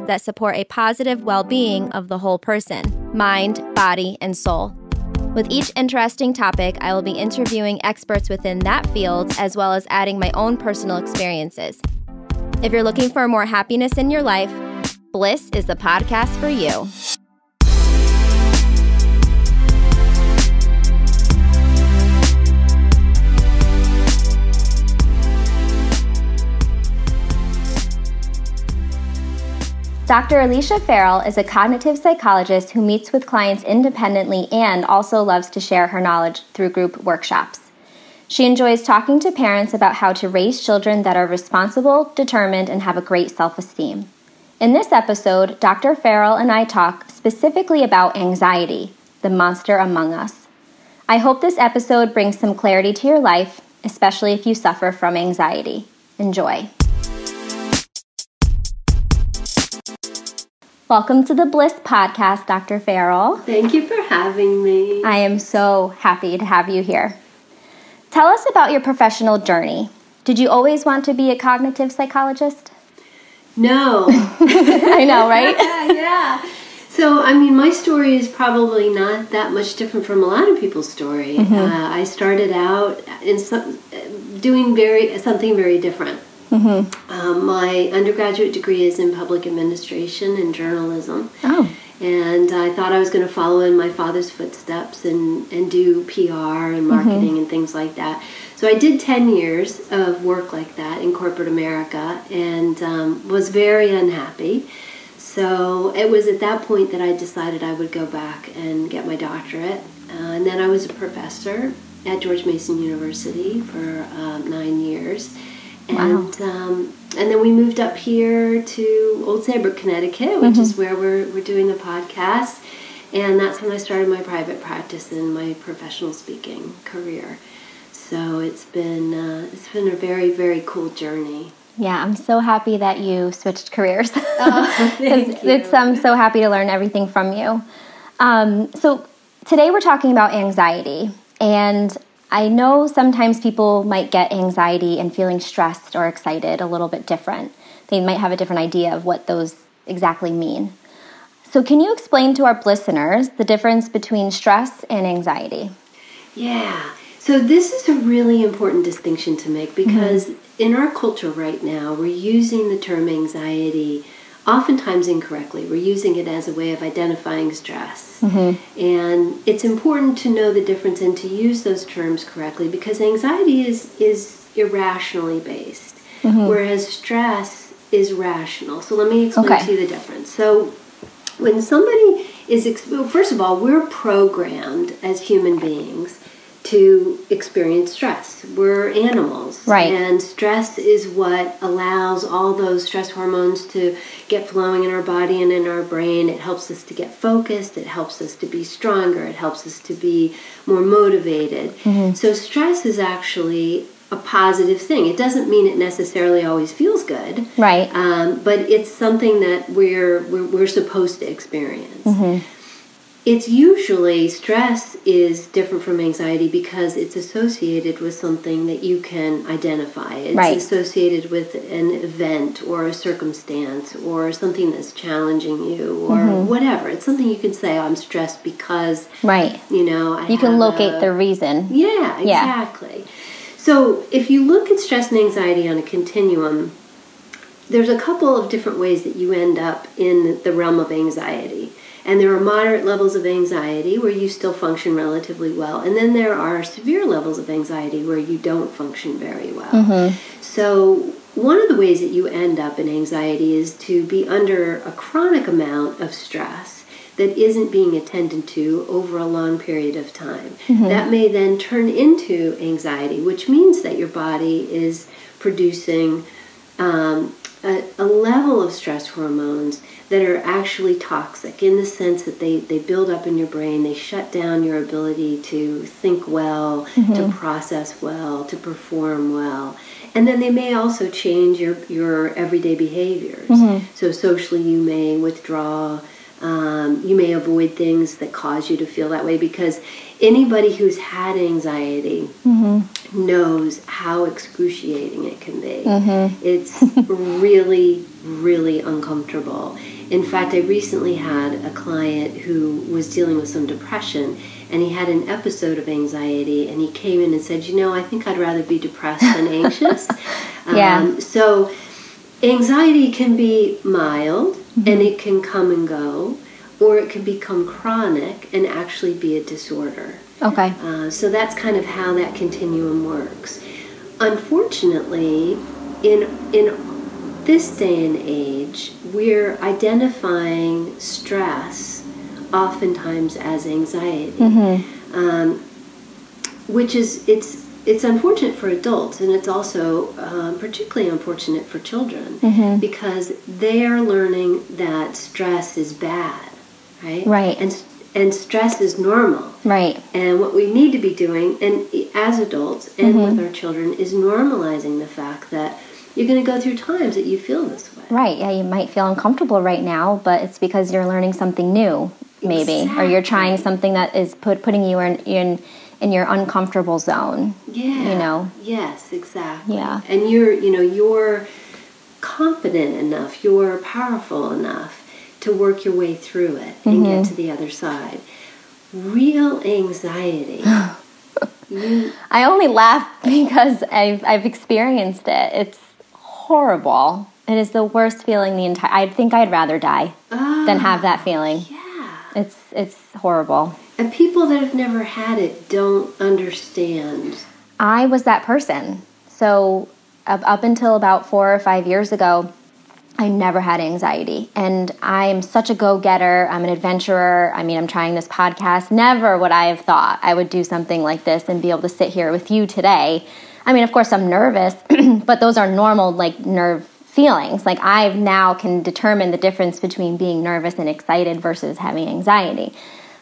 that support a positive well being of the whole person mind, body, and soul. With each interesting topic, I will be interviewing experts within that field as well as adding my own personal experiences. If you're looking for more happiness in your life, Bliss is the podcast for you. Dr. Alicia Farrell is a cognitive psychologist who meets with clients independently and also loves to share her knowledge through group workshops. She enjoys talking to parents about how to raise children that are responsible, determined, and have a great self esteem. In this episode, Dr. Farrell and I talk specifically about anxiety, the monster among us. I hope this episode brings some clarity to your life, especially if you suffer from anxiety. Enjoy. Welcome to the Bliss Podcast, Dr. Farrell. Thank you for having me. I am so happy to have you here. Tell us about your professional journey. Did you always want to be a cognitive psychologist? No. I know, right? yeah. Yeah. So, I mean, my story is probably not that much different from a lot of people's story. Mm-hmm. Uh, I started out in some, doing very something very different. Mm-hmm. Um, my undergraduate degree is in public administration and journalism. Oh. And I thought I was going to follow in my father's footsteps and, and do PR and marketing mm-hmm. and things like that. So I did 10 years of work like that in corporate America and um, was very unhappy. So it was at that point that I decided I would go back and get my doctorate. Uh, and then I was a professor at George Mason University for uh, nine years and wow. um, and then we moved up here to Old Saybrook, Connecticut, which mm-hmm. is where we're we're doing the podcast, and that's when I started my private practice and my professional speaking career. So it's been uh, it's been a very very cool journey. Yeah, I'm so happy that you switched careers. oh, it's I'm so happy to learn everything from you. Um, so today we're talking about anxiety, and I know sometimes people might get anxiety and feeling stressed or excited a little bit different. They might have a different idea of what those exactly mean. So, can you explain to our listeners the difference between stress and anxiety? Yeah. So, this is a really important distinction to make because mm-hmm. in our culture right now, we're using the term anxiety oftentimes incorrectly. We're using it as a way of identifying stress. Mm-hmm. And it's important to know the difference and to use those terms correctly because anxiety is, is irrationally based, mm-hmm. whereas stress is rational. So let me explain okay. to you the difference. So when somebody is, exp- first of all, we're programmed as human beings to experience stress. We're animals. Right. And stress is what allows all those stress hormones to get flowing in our body and in our brain. It helps us to get focused, it helps us to be stronger, it helps us to be more motivated. Mm-hmm. So, stress is actually a positive thing. It doesn't mean it necessarily always feels good, right? Um, but it's something that we're we're, we're supposed to experience. Mm-hmm it's usually stress is different from anxiety because it's associated with something that you can identify. It's right. associated with an event or a circumstance or something that's challenging you or mm-hmm. whatever. It's something you can say, oh, I'm stressed because, right. you know, I you can locate a, the reason. Yeah, exactly. Yeah. So if you look at stress and anxiety on a continuum, there's a couple of different ways that you end up in the realm of anxiety. And there are moderate levels of anxiety where you still function relatively well. And then there are severe levels of anxiety where you don't function very well. Mm-hmm. So, one of the ways that you end up in anxiety is to be under a chronic amount of stress that isn't being attended to over a long period of time. Mm-hmm. That may then turn into anxiety, which means that your body is producing um, a, a level of stress hormones that are actually toxic in the sense that they, they build up in your brain, they shut down your ability to think well, mm-hmm. to process well, to perform well. And then they may also change your, your everyday behaviors. Mm-hmm. So, socially, you may withdraw. Um, you may avoid things that cause you to feel that way because anybody who's had anxiety mm-hmm. knows how excruciating it can be. Mm-hmm. It's really, really uncomfortable. In fact, I recently had a client who was dealing with some depression and he had an episode of anxiety and he came in and said, You know, I think I'd rather be depressed than anxious. yeah. Um, so, anxiety can be mild mm-hmm. and it can come and go, or it can become chronic and actually be a disorder. Okay. Uh, so, that's kind of how that continuum works. Unfortunately, in, in this day and age, we're identifying stress oftentimes as anxiety, mm-hmm. um, which is it's it's unfortunate for adults and it's also um, particularly unfortunate for children mm-hmm. because they are learning that stress is bad, right? Right. And and stress is normal. Right. And what we need to be doing, and as adults and mm-hmm. with our children, is normalizing the fact that you're going to go through times that you feel this way. Right. Yeah, you might feel uncomfortable right now, but it's because you're learning something new, maybe, exactly. or you're trying something that is put putting you in in in your uncomfortable zone. Yeah. You know. Yes, exactly. Yeah. And you're, you know, you're confident enough, you're powerful enough to work your way through it and mm-hmm. get to the other side. Real anxiety. you, I only laugh because I've I've experienced it. It's horrible. It is the worst feeling the entire. I think I'd rather die than have that feeling. Yeah, it's it's horrible. And people that have never had it don't understand. I was that person. So up, until about four or five years ago, I never had anxiety. And I'm such a go getter. I'm an adventurer. I mean, I'm trying this podcast. Never would I have thought I would do something like this and be able to sit here with you today I mean, of course, I'm nervous, but those are normal, like, nerve feelings. Like, I now can determine the difference between being nervous and excited versus having anxiety.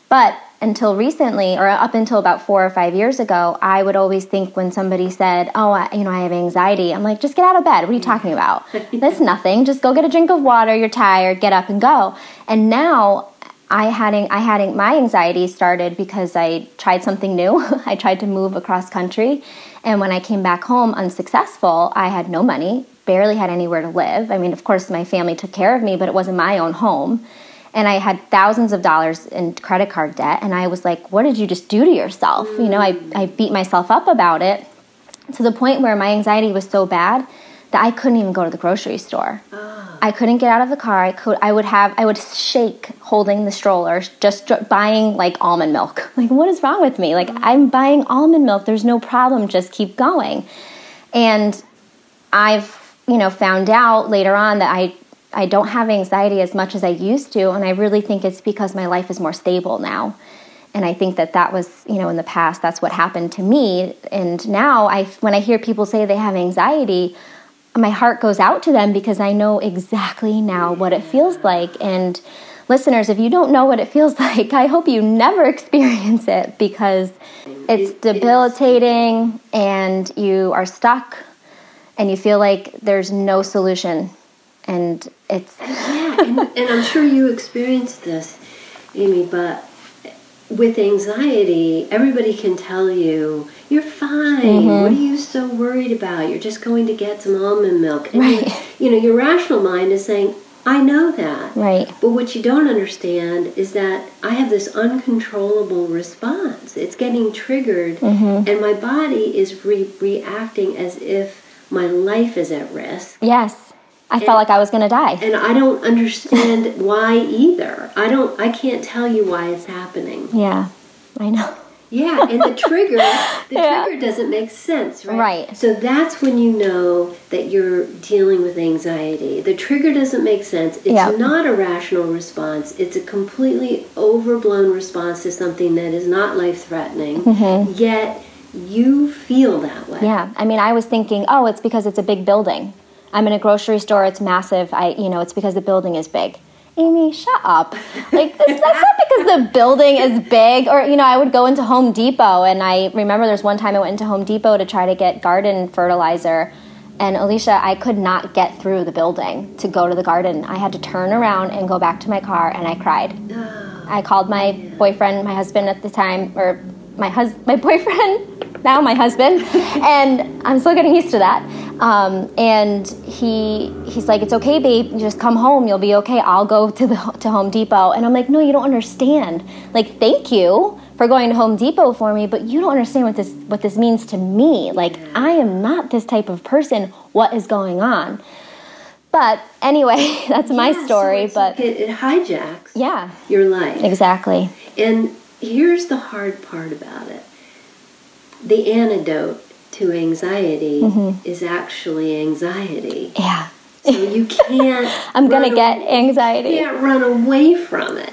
But until recently, or up until about four or five years ago, I would always think when somebody said, "Oh, I, you know, I have anxiety," I'm like, "Just get out of bed. What are you talking mm. about? That's nothing. Just go get a drink of water. You're tired. Get up and go." And now I had I had my anxiety started because I tried something new. I tried to move across country, and when I came back home unsuccessful, I had no money, barely had anywhere to live. I mean, of course, my family took care of me, but it wasn't my own home. And I had thousands of dollars in credit card debt, and I was like, "What did you just do to yourself?" You know, I I beat myself up about it to the point where my anxiety was so bad that I couldn't even go to the grocery store. Oh. I couldn't get out of the car. I could. I would have. I would shake holding the stroller, just buying like almond milk. Like, what is wrong with me? Like, oh. I'm buying almond milk. There's no problem. Just keep going. And I've, you know, found out later on that I I don't have anxiety as much as I used to, and I really think it's because my life is more stable now. And I think that that was, you know, in the past, that's what happened to me. And now, I, when I hear people say they have anxiety, my heart goes out to them because I know exactly now what it feels like. And listeners, if you don't know what it feels like, I hope you never experience it because it's debilitating and you are stuck and you feel like there's no solution. And it's. yeah, and, and I'm sure you experienced this, Amy, but with anxiety, everybody can tell you, you're fine. Mm-hmm. What are you so worried about? You're just going to get some almond milk. And right. you know, your rational mind is saying, I know that. Right. But what you don't understand is that I have this uncontrollable response. It's getting triggered, mm-hmm. and my body is re- reacting as if my life is at risk. Yes. I and, felt like I was going to die. And I don't understand why either. I don't I can't tell you why it's happening. Yeah. I know. Yeah, and the trigger the yeah. trigger doesn't make sense, right? Right. So that's when you know that you're dealing with anxiety. The trigger doesn't make sense. It's not a rational response. It's a completely overblown response to something that is not life-threatening. Mm-hmm. Yet you feel that way. Yeah. I mean, I was thinking, "Oh, it's because it's a big building." I'm in a grocery store, it's massive. I, you know, it's because the building is big. Amy, shut up. Like, that's not because the building is big. Or, you know, I would go into Home Depot, and I remember there's one time I went into Home Depot to try to get garden fertilizer. And Alicia, I could not get through the building to go to the garden. I had to turn around and go back to my car, and I cried. I called my boyfriend, my husband at the time, or my hus- my boyfriend, now my husband, and I'm still getting used to that. Um, and he he's like, "It's okay, babe. Just come home. You'll be okay. I'll go to the to Home Depot." And I'm like, "No, you don't understand. Like, thank you." for going to Home Depot for me, but you don't understand what this what this means to me. Like I am not this type of person. What is going on? But anyway, that's my so story. it's but it, it hijacks yeah, your life. exactly. And here's the hard part about it the antidote to anxiety Mm-hmm. is actually anxiety. Yeah, So you can't. I'm gonna run get anxiety. You can't run away from it.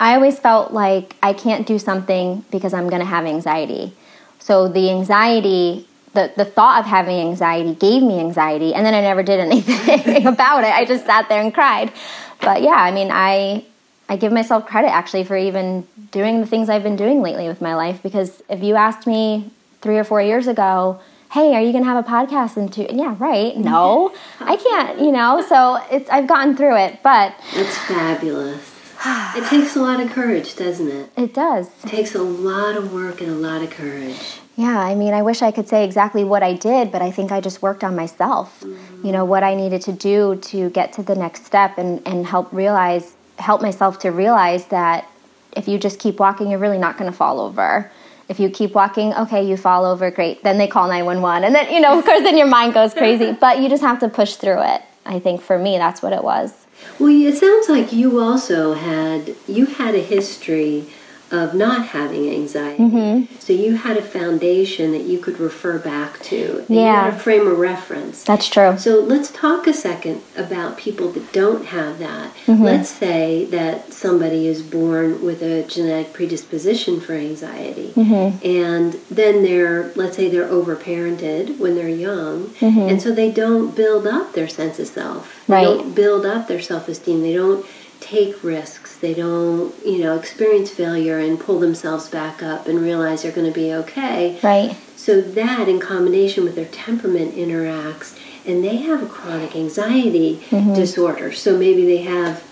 I always felt like I can't do something because I'm to have anxiety. So the anxiety, the, the thought of having anxiety gave me anxiety, and then I never did anything about it. I just sat there and cried. But yeah, I mean, I I give myself credit actually for even doing the things I've been doing lately with my life because if you asked me three or four years ago, hey, are you going to have a podcast in two? Yeah, right. No, I can't. You know, so it's I've gotten through it, but That's fabulous. It takes a lot of courage, doesn't it? it does. It takes a lot of work and a lot of courage. Yeah, I mean, I wish I could say exactly what I did, but I think I just worked on myself. Mm-hmm. You know, what I needed to do to get to the next step and, and help realize, help myself to realize that if you just keep walking, you're really not going to fall over. If you keep walking, okay, you fall over, great. Then they call 911. And then, you know, of course, then your mind goes crazy. But you just have to push through it. I think for me, that's what it was. Well, it sounds like you also had you had a history of not having anxiety. Mm-hmm. So you had a foundation that you could refer back to. and You Yeah. had a frame of reference. That's true. So let's talk a second about people that don't have that. Mm-hmm. Let's say that somebody is born with a genetic predisposition for anxiety, Mm-hmm. and then they're, let's say they're overparented when they're young, Mm-hmm. and so they don't build up their sense of self. They Right. don't build up their self esteem. They don't take risks. They don't, you know, experience failure and pull themselves back up and realize they're going to be okay. Right. So that, in combination with their temperament, interacts, and they have a chronic anxiety disorder. So maybe they have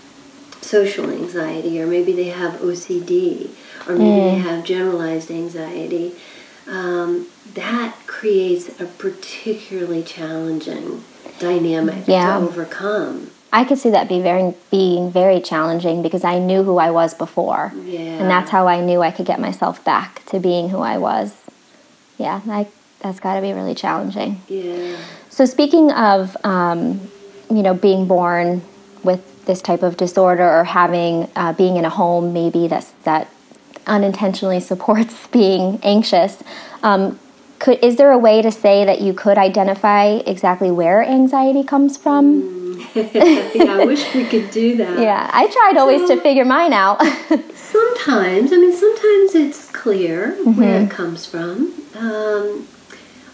social anxiety, or maybe they have OCD, or maybe they have generalized anxiety. Um, that creates a particularly challenging dynamic Yeah. to overcome. I could see that be very being very challenging because I knew who I was before. Yeah. And that's how I knew I could get myself back to being who I was. Yeah, I, that's got to be really challenging. Yeah. So speaking of, um, you know, being born with this type of disorder or having uh, being in a home maybe that's that unintentionally supports being anxious, um, could is there a way to say that you could identify exactly where anxiety comes from? yeah, I wish we could do that. Yeah, I tried always to figure mine out. Sometimes, I mean, sometimes it's clear where it mm-hmm. comes from. Um,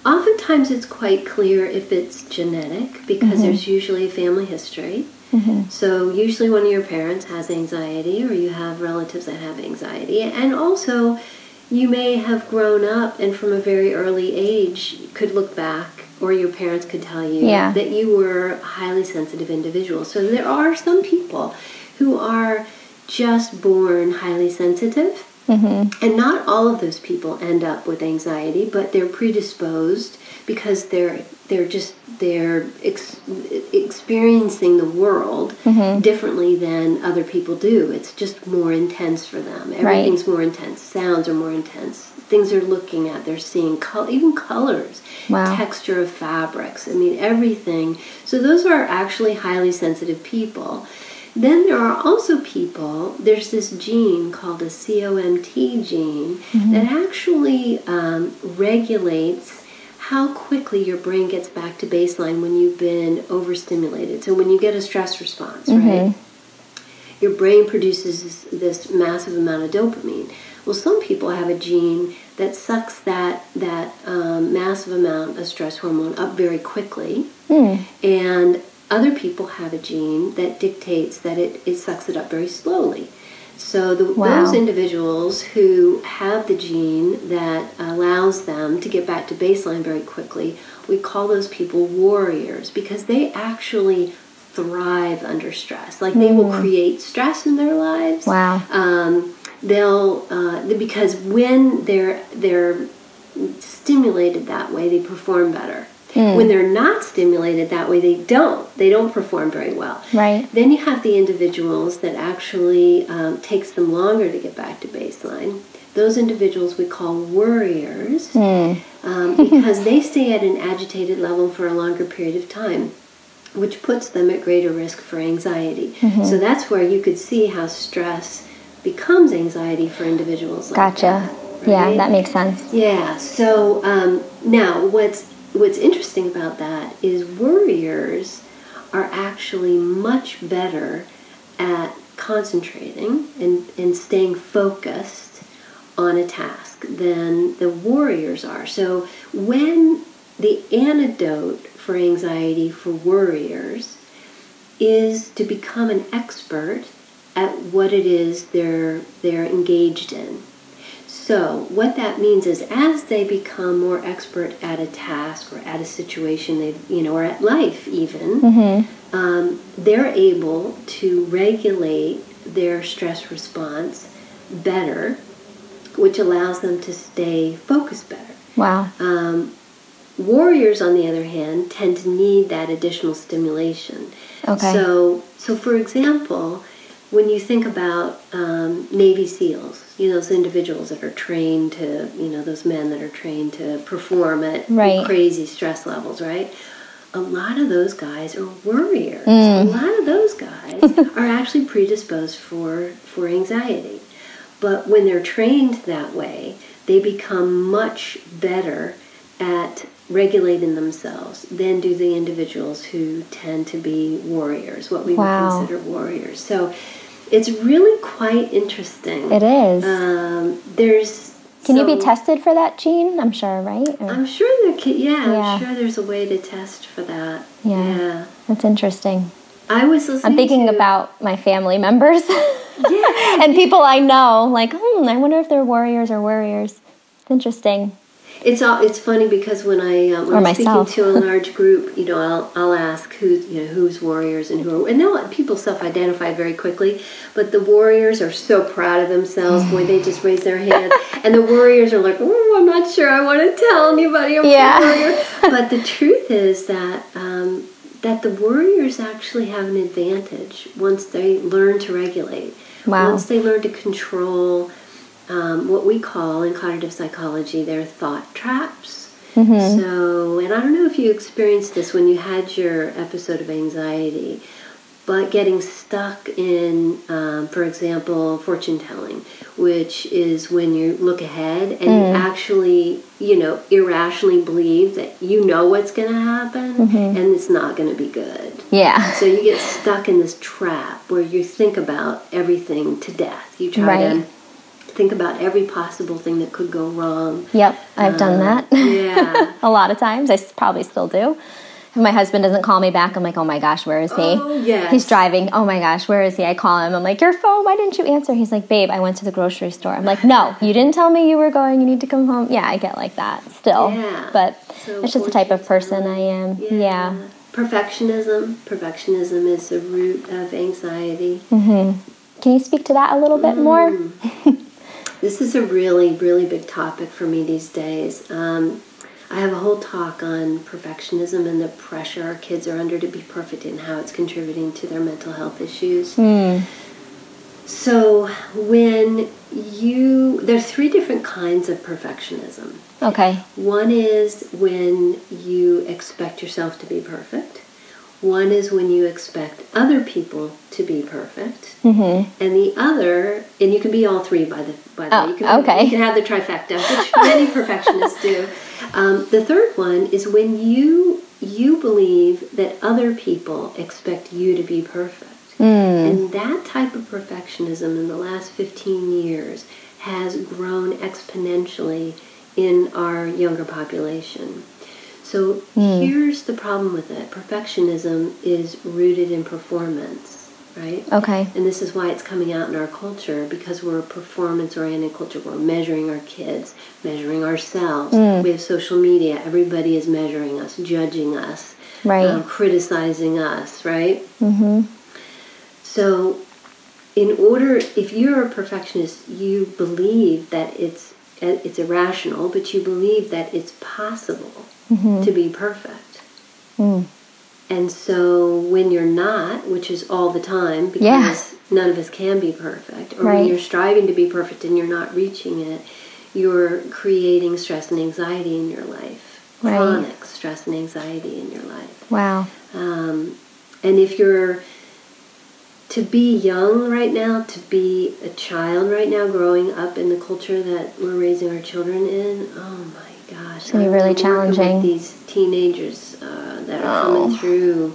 oftentimes, it's quite clear if it's genetic because mm-hmm. there's usually a family history. Mm-hmm. So, usually, one of your parents has anxiety, or you have relatives that have anxiety, and also you may have grown up and from a very early age could look back or your parents could tell you Yeah. that you were a highly sensitive individual. So there are some people who are just born highly sensitive. Mm-hmm. And not all of those people end up with anxiety, but they're predisposed because they're they're just they're ex- experiencing the world differently than other people do. It's just more intense for them. Everything's more intense. Sounds are more intense. Things they're looking at, they're seeing col- even colors, Wow. texture of fabrics. I mean everything. So those are actually highly sensitive people. Then there are also people, there's this gene called a COMT gene that actually um, regulates how quickly your brain gets back to baseline when you've been overstimulated. So when you get a stress response, right? Your brain produces this, this massive amount of dopamine. Well, some people have a gene that sucks that that um, massive amount of stress hormone up very quickly, and other people have a gene that dictates that it, it sucks it up very slowly. So the, Wow. those individuals who have the gene that allows them to get back to baseline very quickly, we call those people warriors because they actually thrive under stress. Like they will create stress in their lives. Wow. Um, they'll uh, because when they're they're stimulated that way, they perform better. When they're not stimulated that way, they don't. They don't perform very well. Right. Then you have the individuals that actually um, takes them longer to get back to baseline. Those individuals we call worriers Hmm. um, because they stay at an agitated level for a longer period of time, which puts them at greater risk for anxiety. Mm-hmm. So that's where you could see how stress becomes anxiety for individuals like Gotcha. that. Yeah, that makes sense. Yeah. So um, now, what's what's interesting about that is worriers are actually much better at concentrating and, and staying focused on a task than the warriors are. So when the antidote for anxiety for worriers is to become an expert at what it is they're they're engaged in. So, what that means is as they become more expert at a task or at a situation, they you know, or at life even, um, they're able to regulate their stress response better, which allows them to stay focused better. Wow. Um, warriors, on the other hand, tend to need that additional stimulation. Okay. So, so for example, when you think about um, Navy SEALs, you know those individuals that are trained to, you know, those men that are trained to perform at Right. crazy stress levels, right? A lot of those guys are worriers. Mm. A lot of those guys are actually predisposed for for anxiety. But when they're trained that way, they become much better at regulating themselves than do the individuals who tend to be warriors, what we Wow. would consider warriors. So it's really quite interesting. It is. Um, there's Can you be tested for that gene? I'm sure, right? Or- I'm sure there can, yeah, Yeah. I'm sure there's a way to test for that. Yeah. yeah. That's interesting. I was listening I'm thinking to, about my family members yeah, and people I know. Like, hmm, I wonder if they're warriors or worriers. It's interesting. It's all. It's funny because when I um, when Or I'm myself. speaking to a large group, you know, I'll I'll ask who you know who's warriors and who are and they'll people self-identify very quickly. But the warriors are so proud of themselves. Boy, they just raise their hand, and the worriers are like, "Oh, I'm not sure. I want to tell anybody I'm Yeah. a worrier." But the truth is that. Um, that the worriers actually have an advantage once they learn to regulate. Wow. Once they learn to control um, what we call in cognitive psychology their thought traps. Mm-hmm. So, and I don't know if you experienced this when you had your episode of anxiety, but getting stuck in, um, for example, fortune telling, which is when you look ahead and Mm. you actually, you know, irrationally believe that you know what's going to happen Mm-hmm. and it's not going to be good. Yeah. So you get stuck in this trap where you think about everything to death. You try to Right. Think about every possible thing that could go wrong. Yep, I've done Uh, that. yeah. a lot of times. I probably still do. If my husband doesn't call me back, I'm like, oh my gosh, where is he? Oh, yes. He's driving. Oh my gosh, where is he? I call him. I'm like, your phone, why didn't you answer? He's like, babe, I went to the grocery store. I'm like, no, you didn't tell me you were going. You need to come home. Yeah, I get like that still. Yeah. But So it's just the type of person I am. telling. Yeah. Perfectionism. Perfectionism is the root of anxiety. Can you speak to that a little bit more? Mm. This is a really, really big topic for me these days. Um, I have a whole talk on perfectionism and the pressure our kids are under to be perfect and how it's contributing to their mental health issues. Hmm. So, when you, there are three different kinds of perfectionism. Okay. One is when you expect yourself to be perfect. One is when you expect other people to be perfect. Mm-hmm. And the other, and you can be all three by the by the Oh, way. You can, okay. You can have the trifecta, which many perfectionists do. Um, the third one is when you you believe that other people expect you to be perfect. Mm. And that type of perfectionism in the last 15 years has grown exponentially in our younger population. So here's the problem with it perfectionism is rooted in performance. right? Okay. And this is why it's coming out in our culture because we're a performance oriented culture. We're measuring our kids, measuring ourselves. Mm. We have social media. Everybody is measuring us, judging us, Right. um, criticizing us, right? Mm-hmm. So, in order, if you're a perfectionist, you believe that it's it's irrational, but you believe that it's possible Mm-hmm. to be perfect. Mm. And so when you're not, which is all the time because Yeah. none of us can be perfect, or Right. when you're striving to be perfect and you're not reaching it, you're creating stress and anxiety in your life. Right. Chronic stress and anxiety in your life. Wow. Um, and if you're to be young right now, to be a child right now, growing up in the culture that we're raising our children in, oh my gosh, gonna be really challenging. These teenagers uh, that are Oh. coming through,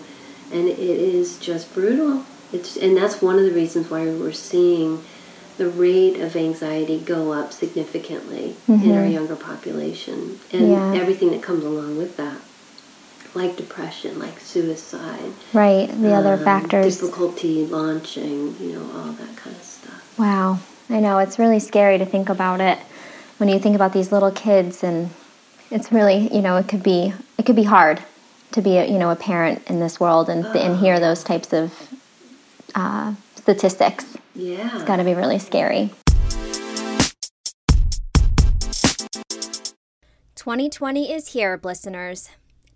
and it is just brutal. It's and that's one of the reasons why we're seeing the rate of anxiety go up significantly in our Mhm. younger population, and Yeah. everything that comes along with that like depression, like suicide, Right. The other um, factors. difficulty launching, you know, all that kind of stuff. Wow. I know. It's really scary to think about it when you think about these little kids and it's really, you know, it could be it could be hard to be, a, you know, a parent in this world and and hear those types of uh, statistics. Yeah. It's got to be really scary. 2020 is here, listeners.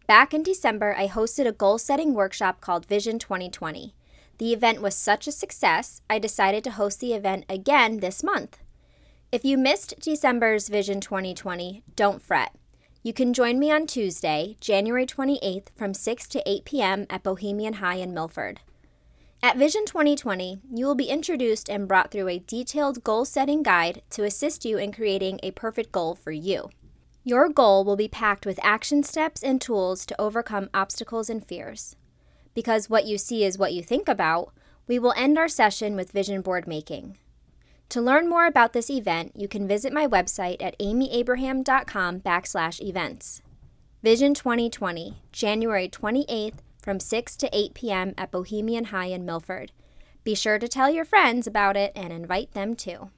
Back in December, I hosted a goal setting workshop called Vision 2020. The event was such a success, I decided to host the event again this month. If you missed December's Vision 2020, don't fret. You can join me on Tuesday, January 28th from 6 to 8 p.m. at Bohemian High in Milford. At Vision 2020, you will be introduced and brought through a detailed goal setting guide to assist you in creating a perfect goal for you. Your goal will be packed with action steps and tools to overcome obstacles and fears. Because what you see is what you think about, we will end our session with vision board making. To learn more about this event, you can visit my website at amyabraham.com backslash events. Vision 2020, January 28th from 6 to 8 p.m. at Bohemian High in Milford. Be sure to tell your friends about it and invite them too.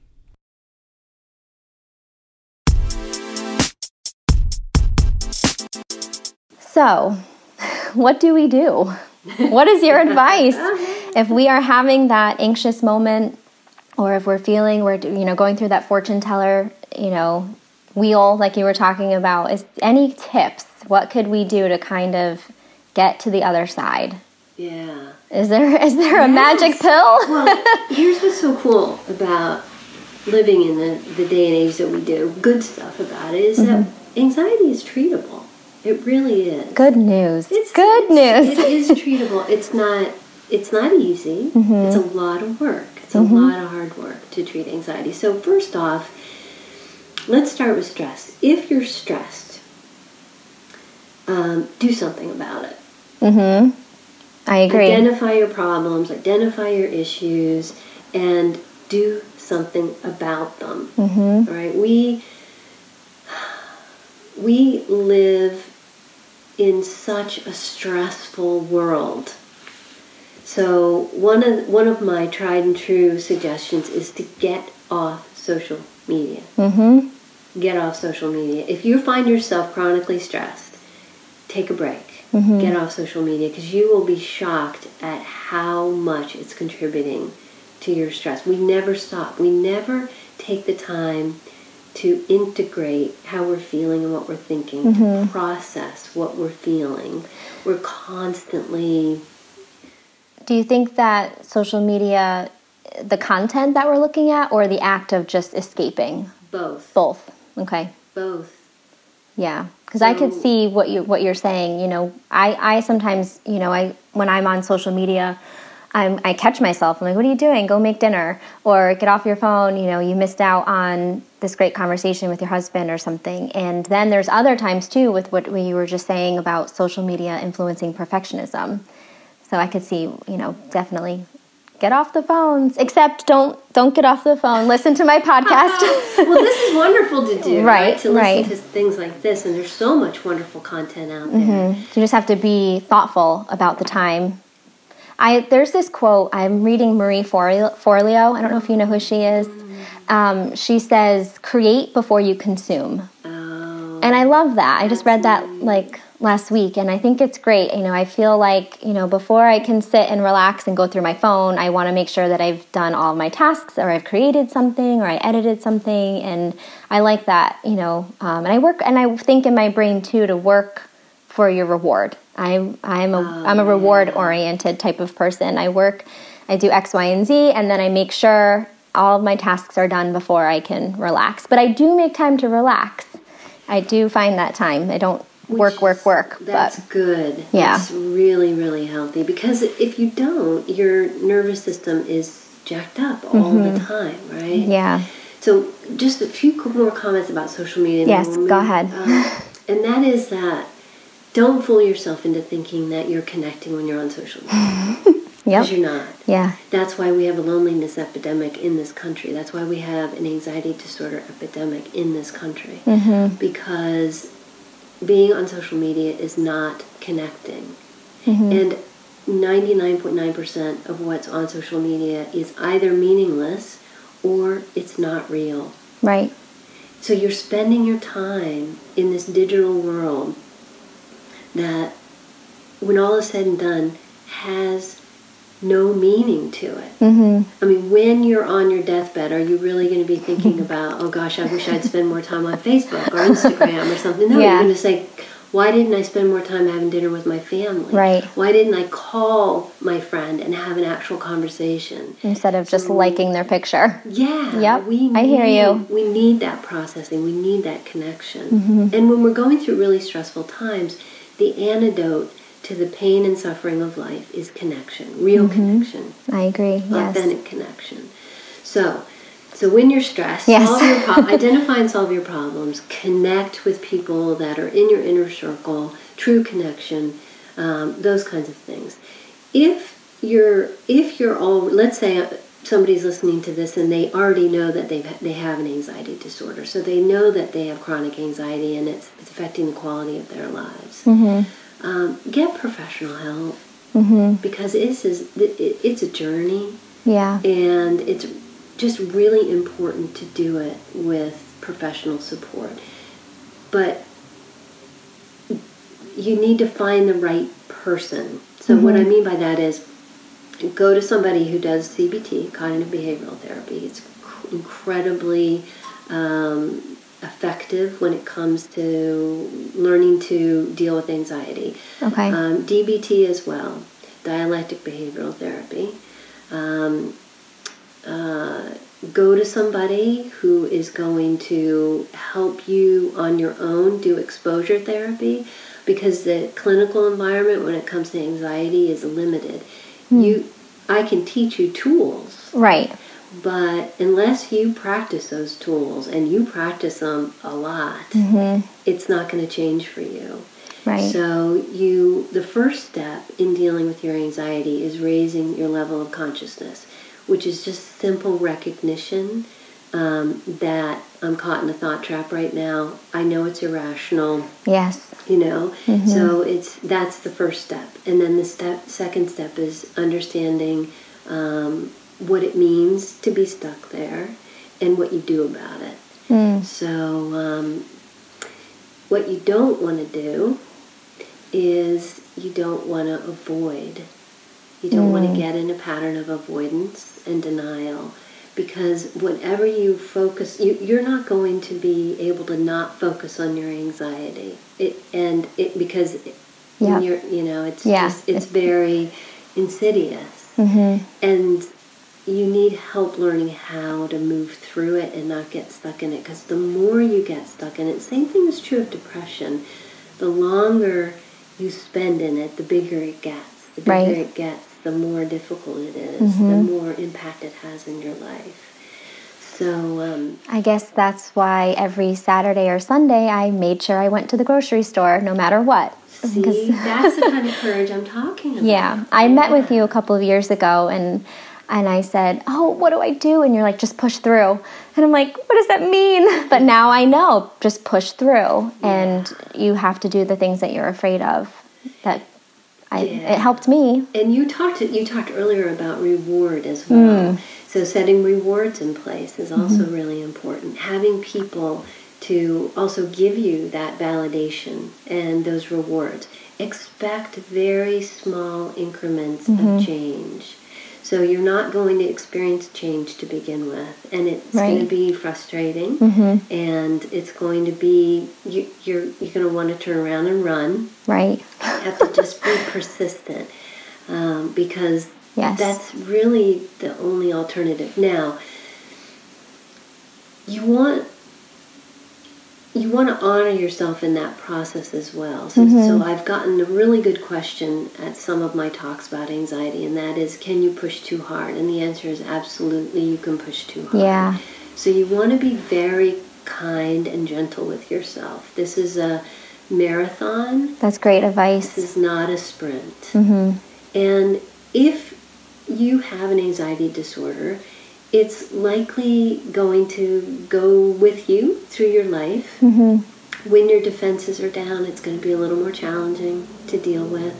So, what do we do? What is your advice if we are having that anxious moment or if we're feeling we're you know going through that fortune teller, you know, wheel like you were talking about? Is any tips? What could we do to kind of get to the other side? Yeah. Is there is there a magic pill? Well, here's what's so cool about living in the, the day and age that we do. Good stuff about it is that anxiety is treatable. It really is. Good news. It's Good it's- news. It is treatable. It's not. It's not easy. Mm-hmm. It's a lot of work. A lot of hard work to treat anxiety. So first off, let's start with stress. If you're stressed, um, do something about it. Mm-hmm. I agree. Identify your problems. Identify your issues, and do something about them. Mm-hmm. All right, we we live in such a stressful world. So one of one of my tried and true suggestions is to get off social media. Mhm. Get off social media. If you find yourself chronically stressed, take a break. Mm-hmm. Get off social media because you will be shocked at how much it's contributing to your stress. We never stop. We never take the time to integrate how we're feeling and what we're thinking, Mm-hmm. to process what we're feeling. We're constantly Do you think that social media the content that we're looking at or the act of just escaping? both. Both. Okay. Both. Yeah, because I could see what you what you're saying. You know, I I sometimes you know I when I'm on social media, I'm I catch myself. I'm like, what are you doing? Go make dinner or get off your phone. You know, you missed out on this great conversation with your husband or something. And then there's other times too with what you were just saying about social media influencing perfectionism. So I could see you know definitely get off the phones. Except don't don't get off the phone. Listen to my podcast. well, this is wonderful to do, right? Right, To listen right. to things like this, and there's so much wonderful content out there. You just have to be thoughtful about the time. I there's this quote. I'm reading Marie Forleo. I don't know if you know who she is. Um, she says, "Create before you consume," Oh, and I love that. I just read that like last week, and I think it's great. You know, I feel like you know before I can sit and relax and go through my phone, I want to make sure that I've done all of my tasks, or I've created something, or I edited something, and I like that. You know, um, and I work, and I think in my brain too to work for your reward. I'm I'm a am a reward oriented type of person. I work, I do X, Y, and Z, and then I make sure all of my tasks are done before I can relax. But I do make time to relax. I do find that time. I don't work, work, work. That's But good. Yeah. It's really, really healthy because if you don't, your nervous system is jacked up all the time, right? Mm-hmm. yeah, So, just a few more comments about social media. Yes, go move- ahead. um, and that is that don't fool yourself into thinking that you're connecting when you're on social media. yep, Because you're not. yeah, That's why we have a loneliness epidemic in this country. That's why we have an anxiety disorder epidemic in this country. Mm-hmm. Because being on social media is not connecting. Mm-hmm. And 99.9% of what's on social media is either meaningless or it's not real. right, So you're spending your time in this digital world that, when all is said and done, has no meaning to it. mm-hmm. I mean, when you're on your deathbed, are you really going to be thinking about, oh gosh, I wish I'd spend more time on Facebook or Instagram or something? No, Yeah. you're going to say, why didn't I spend more time having dinner with my family? Right. Why didn't I call my friend and have an actual conversation? instead of just liking their picture. Yeah. Yep, We I hear you. We need that processing. We need that connection. Mm-hmm. And when we're going through really stressful times, the antidote to the pain and suffering of life is connection, real connection, I agree. Mm-hmm. Yes. authentic connection. So, so when you're stressed, Yes. your pro- identify and solve your problems. Connect with people that are in your inner circle. True connection. Um, those kinds of things. If you're if you're all let's say somebody's listening to this and they already know that they they have an anxiety disorder, so they know that they have chronic anxiety and it's it's affecting the quality of their lives. Mm-hmm. Um, get professional help Mm-hmm. because this is it's a journey Yeah. and it's just really important to do it with professional support. But you need to find the right person. So what I mean by that is go to somebody who does CBT, cognitive behavioral therapy. It's incredibly um, effective when it comes to learning to deal with anxiety. Okay. Um, DBT as well, dialectic behavioral therapy. Um, uh, go to somebody who is going to help you on your own do exposure therapy because the clinical environment when it comes to anxiety is limited. You, I can teach you tools, right. But unless you practice those tools and you practice them a lot, Mm-hmm. it's not going to change for you. Right. So you the first step in dealing with your anxiety is raising your level of consciousness, which is just simple recognition um, that I'm caught in a thought trap right now. I know it's irrational, yes. you know. So it's that's the first step, and then the step second step is understanding um, what it means to be stuck there and what you do about it. Mm. So, um, what you don't want to do is you don't want to avoid. You don't want to get in a pattern of avoidance and denial because whenever you focus, you, you're not going to be able to not focus on your anxiety. It and it because it, Yeah. you're you know it's Yeah, just it's it's- very insidious Mm-hmm. and you need help learning how to move through it and not get stuck in it because the more you get stuck in it same thing is true of depression the longer you spend in it the bigger it gets the bigger Right. it gets the more difficult it is, mm-hmm. the more impact it has in your life so um, I guess that's why every Saturday or Sunday I made sure I went to the grocery store no matter what. see that's the kind of courage i'm talking about Yeah, I met with you a couple of years ago and and I said, "Oh, what do I do?" And you're like, "Just push through." And I'm like, "What does that mean?" But now I know, just push through and you have to do the things that you're afraid of that I, Yeah. it helped me. And you talked you talked earlier about reward as well. Mm. So setting rewards in place is mm-hmm. also really important. Having people to also give you that validation and those rewards. Expect very small increments of mm-hmm. change. So you're not going to experience change to begin with, and it's going to be frustrating, and it's going to be you, you're you're going to want to turn around and run Right. you have to just be persistent um, because Yes. that's really the only alternative. Now, you want you want to honor yourself in that process as well. So, so I've gotten a really good question at some of my talks about anxiety, and that is, can you push too hard? And the answer is absolutely, you can push too hard. Yeah. So you want to be very kind and gentle with yourself. This is a marathon. That's great advice. This is not a sprint. Mm-hmm. And if you have an anxiety disorder, it's likely going to go with you through your life. Mm-hmm. When your defenses are down, it's going to be a little more challenging to deal with.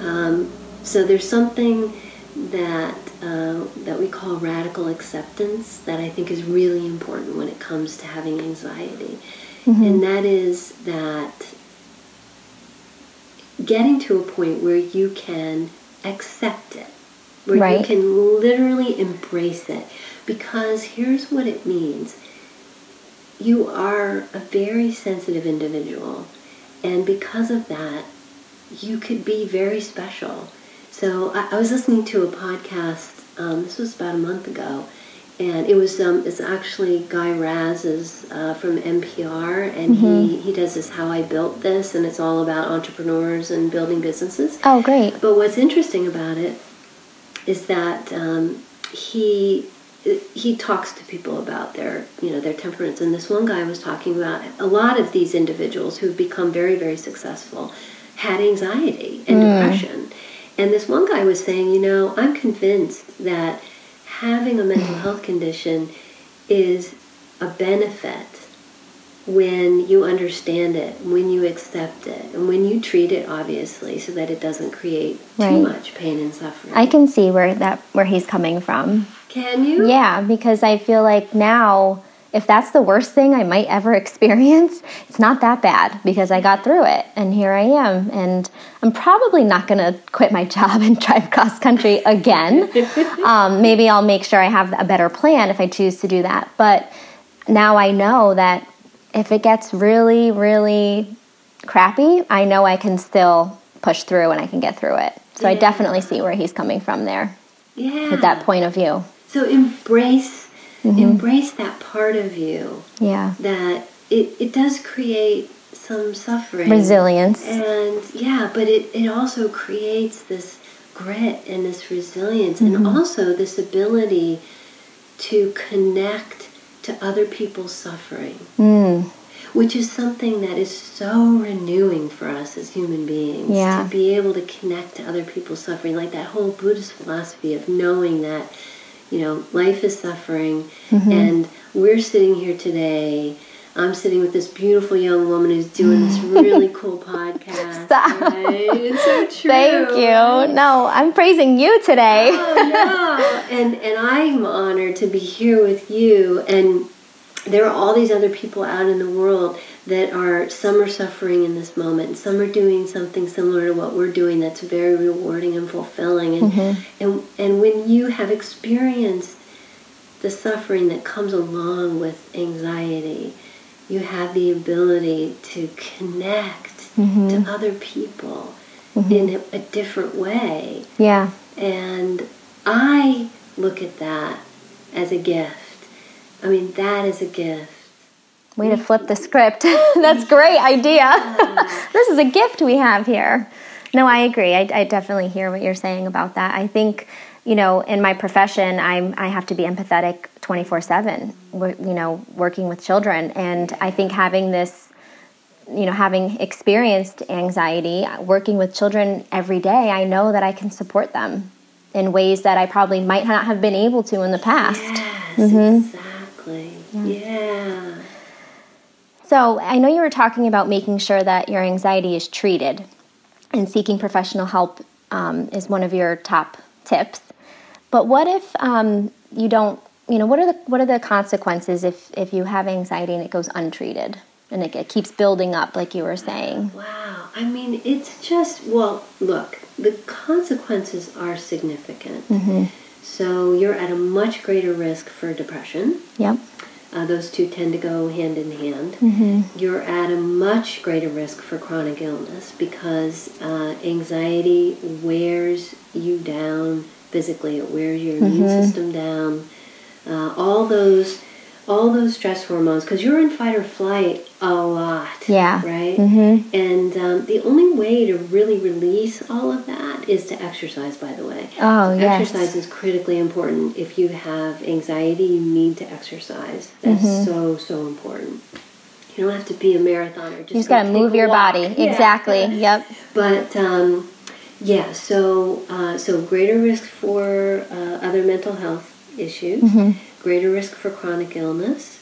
Um, so there's something that uh, that we call radical acceptance that I think is really important when it comes to having anxiety, and that is that getting to a point where you can accept it, where you can literally embrace it. Because here's what it means you are a very sensitive individual, and because of that, you could be very special. So I, I was listening to a podcast. Um, this was about a month ago, and it was um, it's actually Guy Raz's uh, from NPR, and he he does this "How I Built This," and it's all about entrepreneurs and building businesses. Oh, great. But what's interesting about it is that um, he he talks to people about their you know their temperaments, and this one guy was talking about a lot of these individuals who've become very very successful had anxiety and depression, and this one guy was saying, you know, I'm convinced that having a mental health condition is a benefit when you understand it, when you accept it, and when you treat it obviously so that it doesn't create too much pain and suffering. I can see where that where he's coming from. Can you? Yeah, because I feel like now if that's the worst thing I might ever experience, it's not that bad because I got through it and here I am and I'm probably not going to quit my job and drive cross country again. um, maybe I'll make sure I have a better plan if I choose to do that. But now I know that if it gets really, really crappy, I know I can still push through and I can get through it. So I definitely see where he's coming from there Yeah. with that point of view. So embrace Mm-hmm. embrace that part of you Yeah. that it, it does create some suffering. Resilience. And yeah, but it, it also creates this grit and this resilience Mm-hmm. and also this ability to connect to other people's suffering. Mm. Which is something that is so renewing for us as human beings. Yeah. To be able to connect to other people's suffering, like that whole Buddhist philosophy of knowing that, you know, life is suffering Mm-hmm. and we're sitting here today. I'm sitting with this beautiful young woman who's doing this really cool podcast. Stop. Right? It's so true. Thank you. No, I'm praising you today. Oh no! And and I'm honored to be here with you. And there are all these other people out in the world that are some are suffering in this moment, some are doing something similar to what we're doing that's very rewarding and fulfilling. And mm-hmm. and and when you have experienced the suffering that comes along with anxiety, you have the ability to connect mm-hmm. to other people mm-hmm. in a, a different way. Yeah. And I look at that as a gift. I mean, that is a gift. Way to mm-hmm. flip the script. That's great idea. this is a gift we have here. No, I agree. I, I definitely hear what you're saying about that. I think, you know, in my profession, I'm I have to be empathetic 24 seven. You know, working with children, and I think having this, you know, having experienced anxiety, working with children every day, I know that I can support them in ways that I probably might not have been able to in the past. Yes, exactly. Yeah. So I know you were talking about making sure that your anxiety is treated. and seeking professional help um, is one of your top tips. But what if um, you don't? You know, what are the what are the consequences if if you have anxiety and it goes untreated and it, it keeps building up, like you were saying? Wow. I mean, it's just well. Look, the consequences are significant. Mm-hmm. So you're at a much greater risk for depression. Yep. Uh, those two tend to go hand in hand. Mm-hmm. You're at a much greater risk for chronic illness because uh, anxiety wears you down physically. It wears your immune Mm-hmm. system down. Uh, all those, all those stress hormones, because you're in fight or flight a lot. Yeah. Right. Mm-hmm. And um, the only way to really release all of that is to exercise. By the way. Oh yes. Exercise is critically important. If you have anxiety, you need to exercise. That's Mm-hmm. so, so important. You don't have to be a marathoner. Just You just go got to move your walk. body. Yeah. Exactly. Yep. But um, yeah, so uh, so greater risk for uh, other mental health issues, Mm-hmm. greater risk for chronic illness.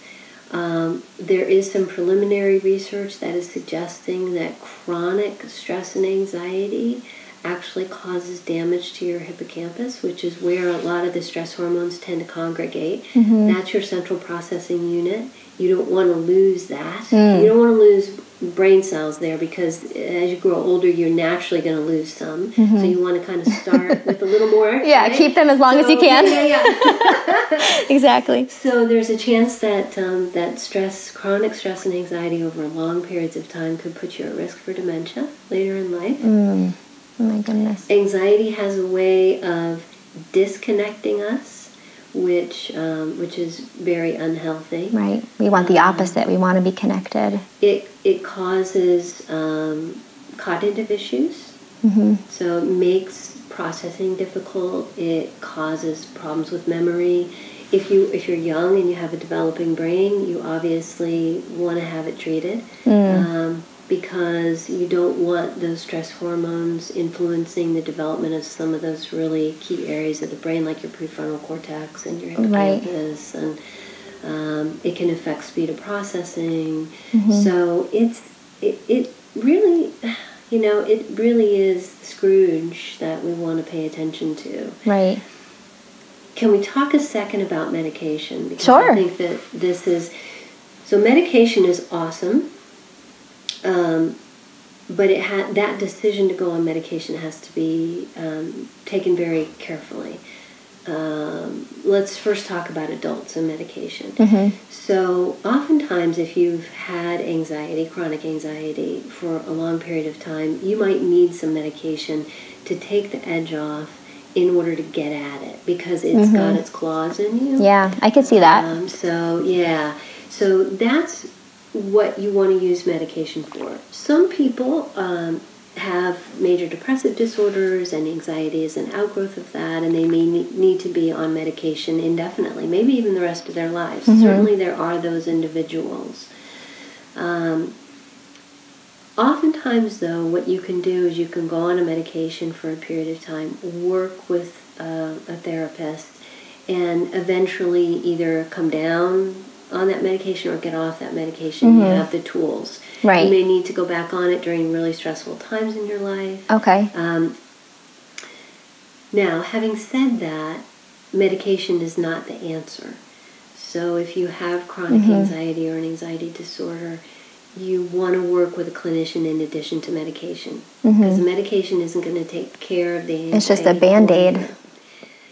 Um, there is some preliminary research that is suggesting that chronic stress and anxiety actually causes damage to your hippocampus, which is where a lot of the stress hormones tend to congregate. Mm-hmm. That's your central processing unit. You don't want to lose that. Mm. You don't want to lose brain cells there because as you grow older, you're naturally going to lose some. So you want to kind of start with a little more. Mm-hmm. Yeah, right? keep them as long as you So- can. Yeah, yeah. Exactly. So there's a chance that um, that stress, chronic stress and anxiety over long periods of time could put you at risk for dementia later in life. Mm. Oh my goodness. Anxiety has a way of disconnecting us, which um, which is very unhealthy. Right. We want the opposite. We want to be connected. It it causes um, cognitive issues. Mm-hmm. So it makes processing difficult. It causes problems with memory. If you if you're young and you have a developing brain, you obviously want to have it treated um, because you don't want those stress hormones influencing the development of some of those really key areas of the brain, like your prefrontal cortex and your Right. hippocampus, and um, it can affect speed of processing. Mm-hmm. So it's it, it really you know, it really is Scrooge that we want to pay attention to. Right. Can we talk a second about medication? Because Sure. I think that this is so. Medication is awesome, um, but it ha- that decision to go on medication has to be um, taken very carefully. Um, let's first talk about adults and medication. Mm-hmm. So, oftentimes, if you've had anxiety, chronic anxiety, for a long period of time, you might need some medication to take the edge off in order to get at it because it's got its claws in you. Mm-hmm. Yeah, I could see that. Um, so, yeah. So, that's what you want to use medication for. Some people um, have major depressive disorders, and anxiety is an outgrowth of that, and they may need to be on medication indefinitely, maybe even the rest of their lives. Certainly, there are those individuals. Um, oftentimes, though, what you can do is you can go on a medication for a period of time, work with uh, a therapist, and eventually either come down on that medication or get off that medication. You have the tools. Right. You may need to go back on it during really stressful times in your life. Okay. Um, now, having said that, medication is not the answer. So, if you have chronic Mm-hmm. anxiety or an anxiety disorder, you want to work with a clinician in addition to medication because the medication isn't going to take care of the anxiety. Mm-hmm. It's just a Band-Aid.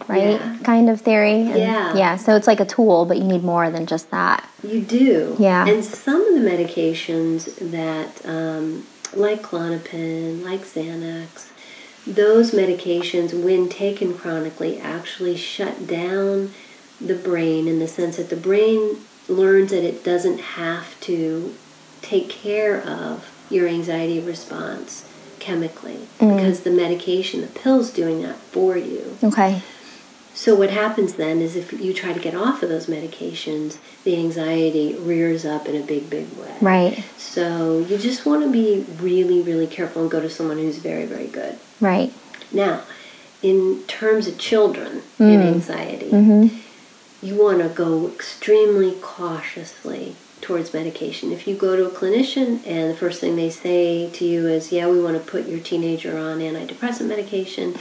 Right? Yeah. Kind of theory. And- Yeah. Yeah. So it's like a tool, but you need more than just that. You do. Yeah. And some of the medications that, um, like Klonopin, like Xanax, those medications, when taken chronically, actually shut down the brain in the sense that the brain learns that it doesn't have to take care of your anxiety response chemically because the medication, the pill's doing that for you. Okay. So what happens then is if you try to get off of those medications, the anxiety rears up in a big, big way. Right. So you just want to be really, really careful and go to someone who's very, very good. Right. Now, in terms of children and anxiety, Mm-hmm. you want to go extremely cautiously towards medication. If you go to a clinician and the first thing they say to you is, "Yeah, we want to put your teenager on antidepressant medication,"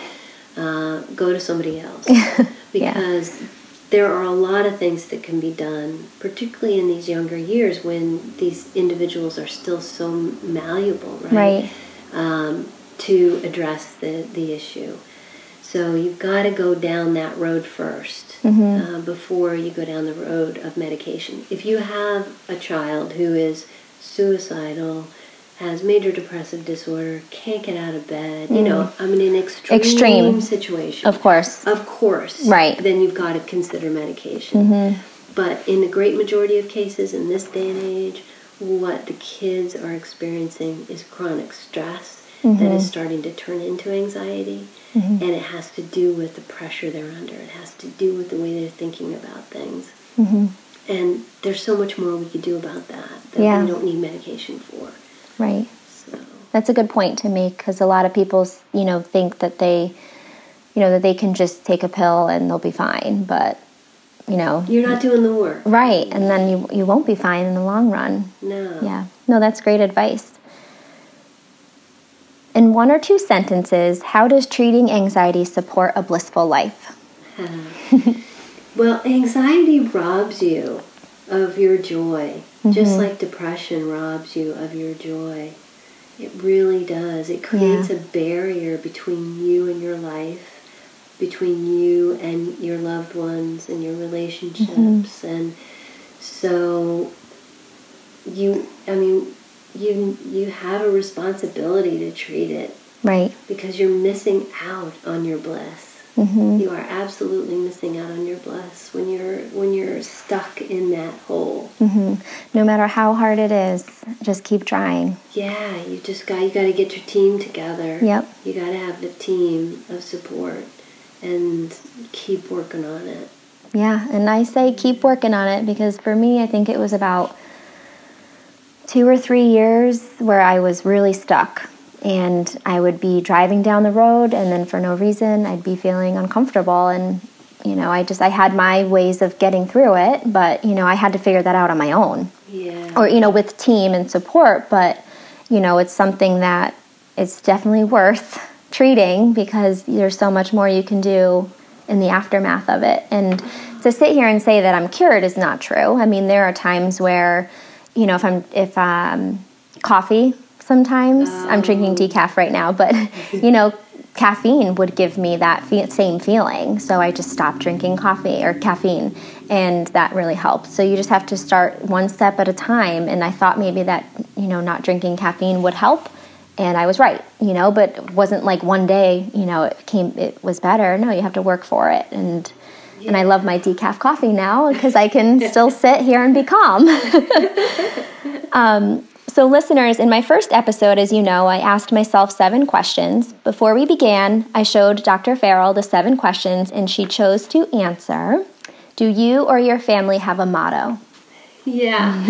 uh, go to somebody else because yeah. there are a lot of things that can be done, particularly in these younger years when these individuals are still so malleable, right? Right. Um, to address the the issue. So you've got to go down that road 1st mm-hmm. uh, before you go down the road of medication. If you have a child who is suicidal, has major depressive disorder, can't get out of bed, mm. you know, mm-hmm. I'm in an extreme, extreme situation. Of course. Of course. Right. Then you've got to consider medication. Mm-hmm. But in the great majority of cases in this day and age, what the kids are experiencing is chronic stress mm-hmm. that is starting to turn into anxiety Mm-hmm. And it has to do with the pressure they're under. It has to do with the way they're thinking about things. Mm-hmm. And there's so much more we could do about that that yeah. we don't need medication for. Right. So. That's a good point to make because a lot of people, you know, think that they, you know, that they can just take a pill and they'll be fine. But you know you're not doing the work right and then you you won't be fine in the long run no yeah no that's great advice in one or two sentences, how does treating anxiety support a blissful life? well, anxiety robs you of your joy, mm-hmm. just like depression robs you of your joy. It really does. It creates yeah. a barrier between you and your life, between you and your loved ones and your relationships. Mm-hmm. And so, you, I mean, you you have a responsibility to treat it right because you're missing out on your bliss mm-hmm. you are absolutely missing out on your bliss when you're when you're stuck in that hole mm-hmm. no matter how hard it is just keep trying yeah you just got you got to get your team together yep you got to have the team of support and keep working on it yeah and i say keep working on it because for me i think it was about two or three years where I was really stuck. And I would be driving down the road, and then for no reason, I'd be feeling uncomfortable. And, you know, I just, I had my ways of getting through it, but, you know, I had to figure that out on my own. Yeah. Or, you know, with team and support. But, you know, it's something that it's definitely worth treating because there's so much more you can do in the aftermath of it. And to sit here and say that I'm cured is not true. I mean, there are times where, you know, if I'm if um, coffee sometimes. I'm drinking oh. decaf right now, but you know, caffeine would give me that fe- same feeling. So I just stopped drinking coffee or caffeine, and that really helped. So you just have to start one step at a time. And I thought maybe that you know not drinking caffeine would help, and I was right. You know, but it wasn't like one day. You know, it came. It was better. No, you have to work for it, and and I love my decaf coffee now because I can still sit here and be calm. um, so, listeners, in my first episode, as you know, I asked myself seven questions. Before we began, I showed Dr. Farrell the seven questions and she chose to answer. Do you or your family have a motto? Yeah.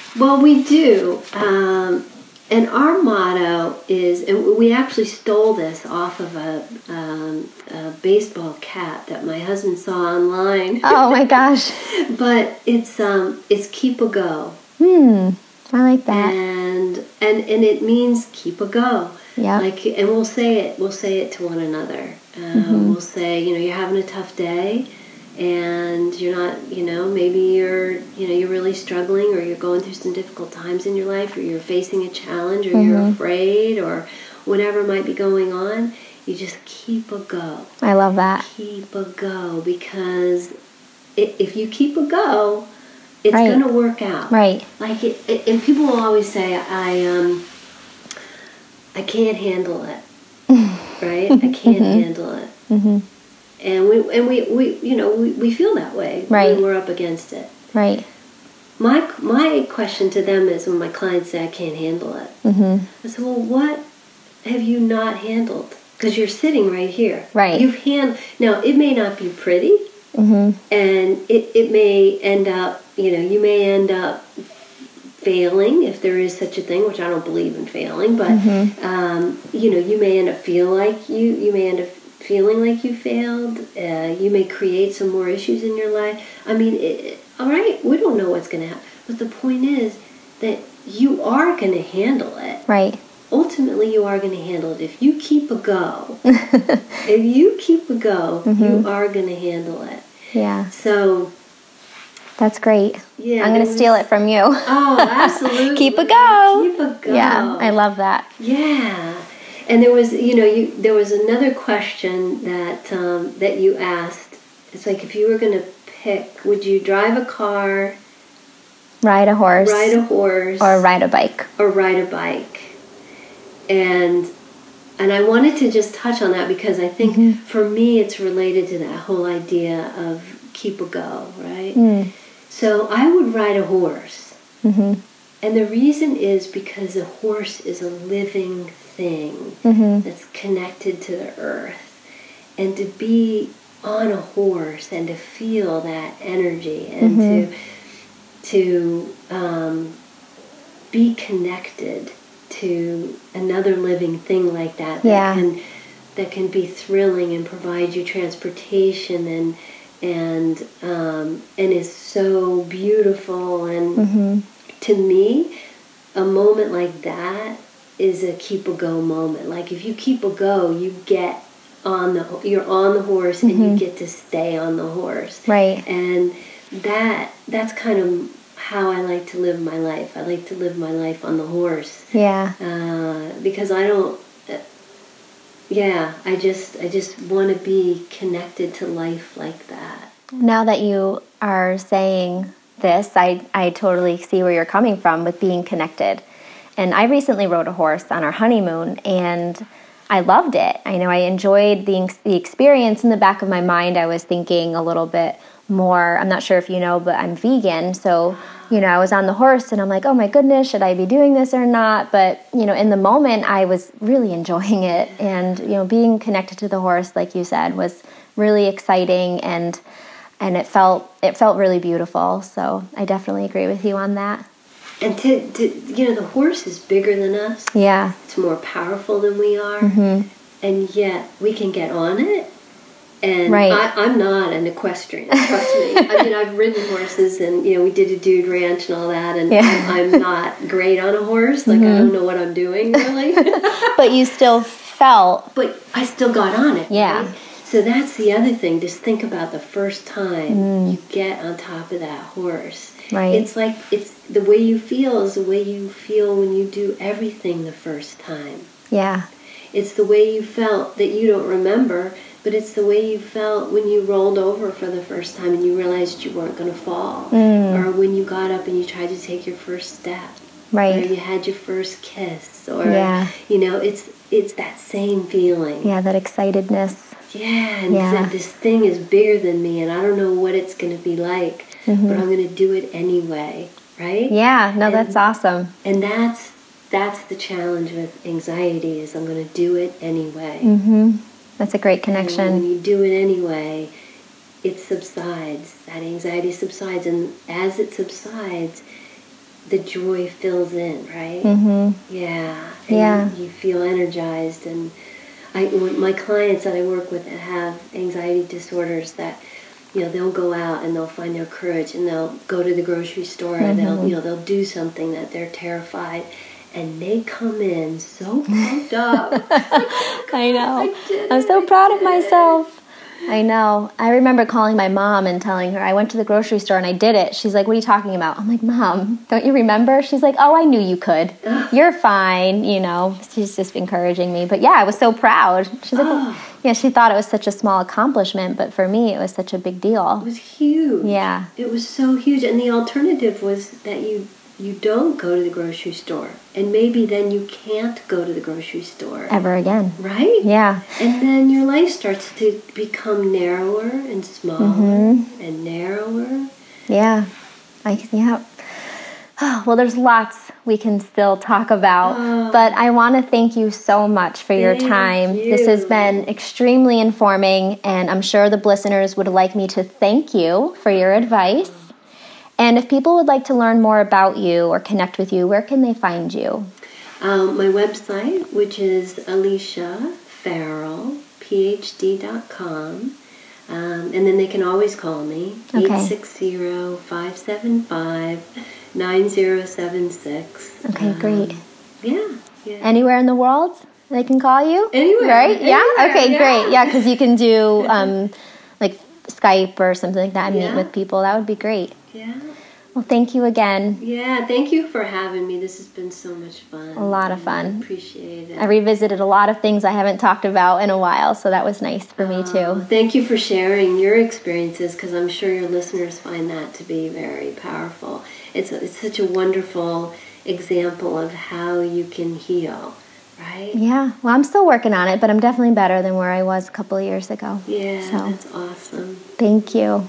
well, we do. Um, and our motto is, and we actually stole this off of a, um, a baseball cap that my husband saw online. Oh my gosh! but it's um, it's keep a go. Hmm, I like that. And and and it means keep a go. Yeah. Like, and we'll say it. We'll say it to one another. Um, mm-hmm. We'll say, you know, you're having a tough day and you're not you know maybe you're you know you're really struggling or you're going through some difficult times in your life or you're facing a challenge or mm-hmm. you're afraid or whatever might be going on you just keep a go i love that keep a go because if you keep a go it's right. going to work out. Right. Like it, it, and people will always say i um i can't handle it. Right? I can't mm-hmm. handle it. Mm-hmm. And we and we, we you know we, we feel that way right. when we're up against it. Right. My my question to them is when my clients say i can't handle it mm-hmm. i said well what have you not handled? Because you're sitting right here. Right. You've hand now it may not be pretty mm-hmm. and it, it may end up you know you may end up failing if there is such a thing which i don't believe in failing but mm-hmm. um, you know you may end up feel like you you may end up feeling like you failed. Uh, you may create some more issues in your life. I mean, it, all right, we don't know what's going to happen. But the point is that you are going to handle it. Right. Ultimately, you are going to handle it. If you keep a go, if you keep a go, Mm-hmm. you are going to handle it. Yeah. So, That's great. yeah. I'm going to steal it from you. Oh, absolutely. Keep a go. Keep a go. Yeah, I love that. Yeah, and there was, you know, you there was another question that um, that you asked. It's like if you were going to pick, would you drive a car, Ride a horse ride a horse, or ride a bike. or ride a bike? And and I wanted to just touch on that because I think Mm-hmm. for me it's related to that whole idea of keep a go, right? Mm. So I would ride a horse. Mhm. And the reason is because a horse is a living thing Mhm. that's connected to the earth. And to be on a horse and to feel that energy and Mm-hmm. to to um, be connected to another living thing like that that Yeah. can that can be thrilling and provide you transportation and and um, and is so beautiful and Mhm. to me, a moment like that is a keep a go moment. Like if you keep a go, you get on the you're on the horse and you get to stay on the horse. Right. And that that's kind of how I like to live my life. I like to live my life on the horse Yeah. uh, because I don't. Uh, yeah, I just I just want to be connected to life like that. Now that you are saying this, I, I totally see where you're coming from with being connected. And I recently rode a horse on our honeymoon and I loved it. I know I enjoyed the, the experience. In the back of my mind, I was thinking a little bit more. I'm not sure if you know, but I'm vegan. So, you know, I was on the horse and I'm like, oh my goodness, should I be doing this or not? But, you know, in the moment, I was really enjoying it. And, you know, being connected to the horse, like you said, was really exciting and and it felt it felt really beautiful. So I definitely agree with you on that. And to, to you know, the horse is bigger than us. Yeah. It's more powerful than we are, Mm-hmm. and yet we can get on it. And Right. I, I'm not an equestrian, trust me. I mean, I've ridden horses, and you know, we did a dude ranch and all that, and Yeah. Mm-hmm. I'm, I'm not great on a horse. Like I don't know what I'm doing really, But you still felt but I still got on it. Yeah. right? So that's the other thing. Just think about the first time Mm. you get on top of that horse. Right. It's like it's the way you feel is the way you feel when you do everything the first time. yeah. It's the way you felt that you don't remember, but it's the way you felt when you rolled over for the first time and you realized you weren't going to fall. Mm. Or when you got up and you tried to take your first step. Or Right. you had your first kiss. Or, Yeah. you know, it's it's that same feeling. Yeah, that excitedness. Yeah, and Yeah. this thing is bigger than me and I don't know what it's going to be like, but I'm going to do it anyway, right? Mm-hmm. Yeah, no, And- that's awesome. And that's that's the challenge with anxiety is I'm going to do it anyway. Mm-hmm. That's a great connection. And when you do it anyway, it subsides. That anxiety subsides, and as it subsides, the joy fills in, right? Mm-hmm. Yeah. And Yeah. You, you feel energized, and I, my clients that I work with that have anxiety disorders, that you know they'll go out and they'll find their courage, and they'll go to the grocery store, and they'll you know they'll do something that they're terrified. And they come in so pumped up. I oh know. I I'm so proud of myself. I know. I remember calling my mom and telling her I went to the grocery store and I did it. She's like, "What are you talking about?" I'm like, "Mom, don't you remember?" She's like, "Oh, I knew you could. You're fine." You know, she's just encouraging me. But yeah, I was so proud. She's like, Oh. "Yeah." She thought it was such a small accomplishment, but for me, it was such a big deal. It was huge. Yeah. It was so huge. And the alternative was that you you don't go to the grocery store. And maybe then you can't go to the grocery store. Ever again? Right? Yeah. And then your life starts to become narrower and smaller Mm-hmm. and narrower. Yeah. I yeah. Oh, well, there's lots we can still talk about, Oh. but I want to thank you so much for your Thank time. This has been extremely informing, and I'm sure the listeners would like me to thank you for your advice. And if people would like to learn more about you or connect with you, where can they find you? Um, my website, which is Alicia Farrell, phd.com. Um, and then they can always call me, Okay. 860 575 9076. Okay, great. Yeah. yeah. Anywhere in the world they can call you? Anywhere, Right? yeah? Okay, yeah. great. Yeah, because you can do um, like Skype or something like that and Yeah. meet with people. That would be great. Yeah. Well, thank you again. Yeah, thank you for having me. This has been so much fun. A lot of I fun. appreciate it. I revisited a lot of things I haven't talked about in a while, so that was nice for me Oh, too. Thank you for sharing your experiences because I'm sure your listeners find that to be very powerful. It's, it's such a wonderful example of how you can heal, right? Yeah, well, I'm still working on it, but I'm definitely better than where I was a couple of years ago. Yeah, So- that's awesome. Thank you.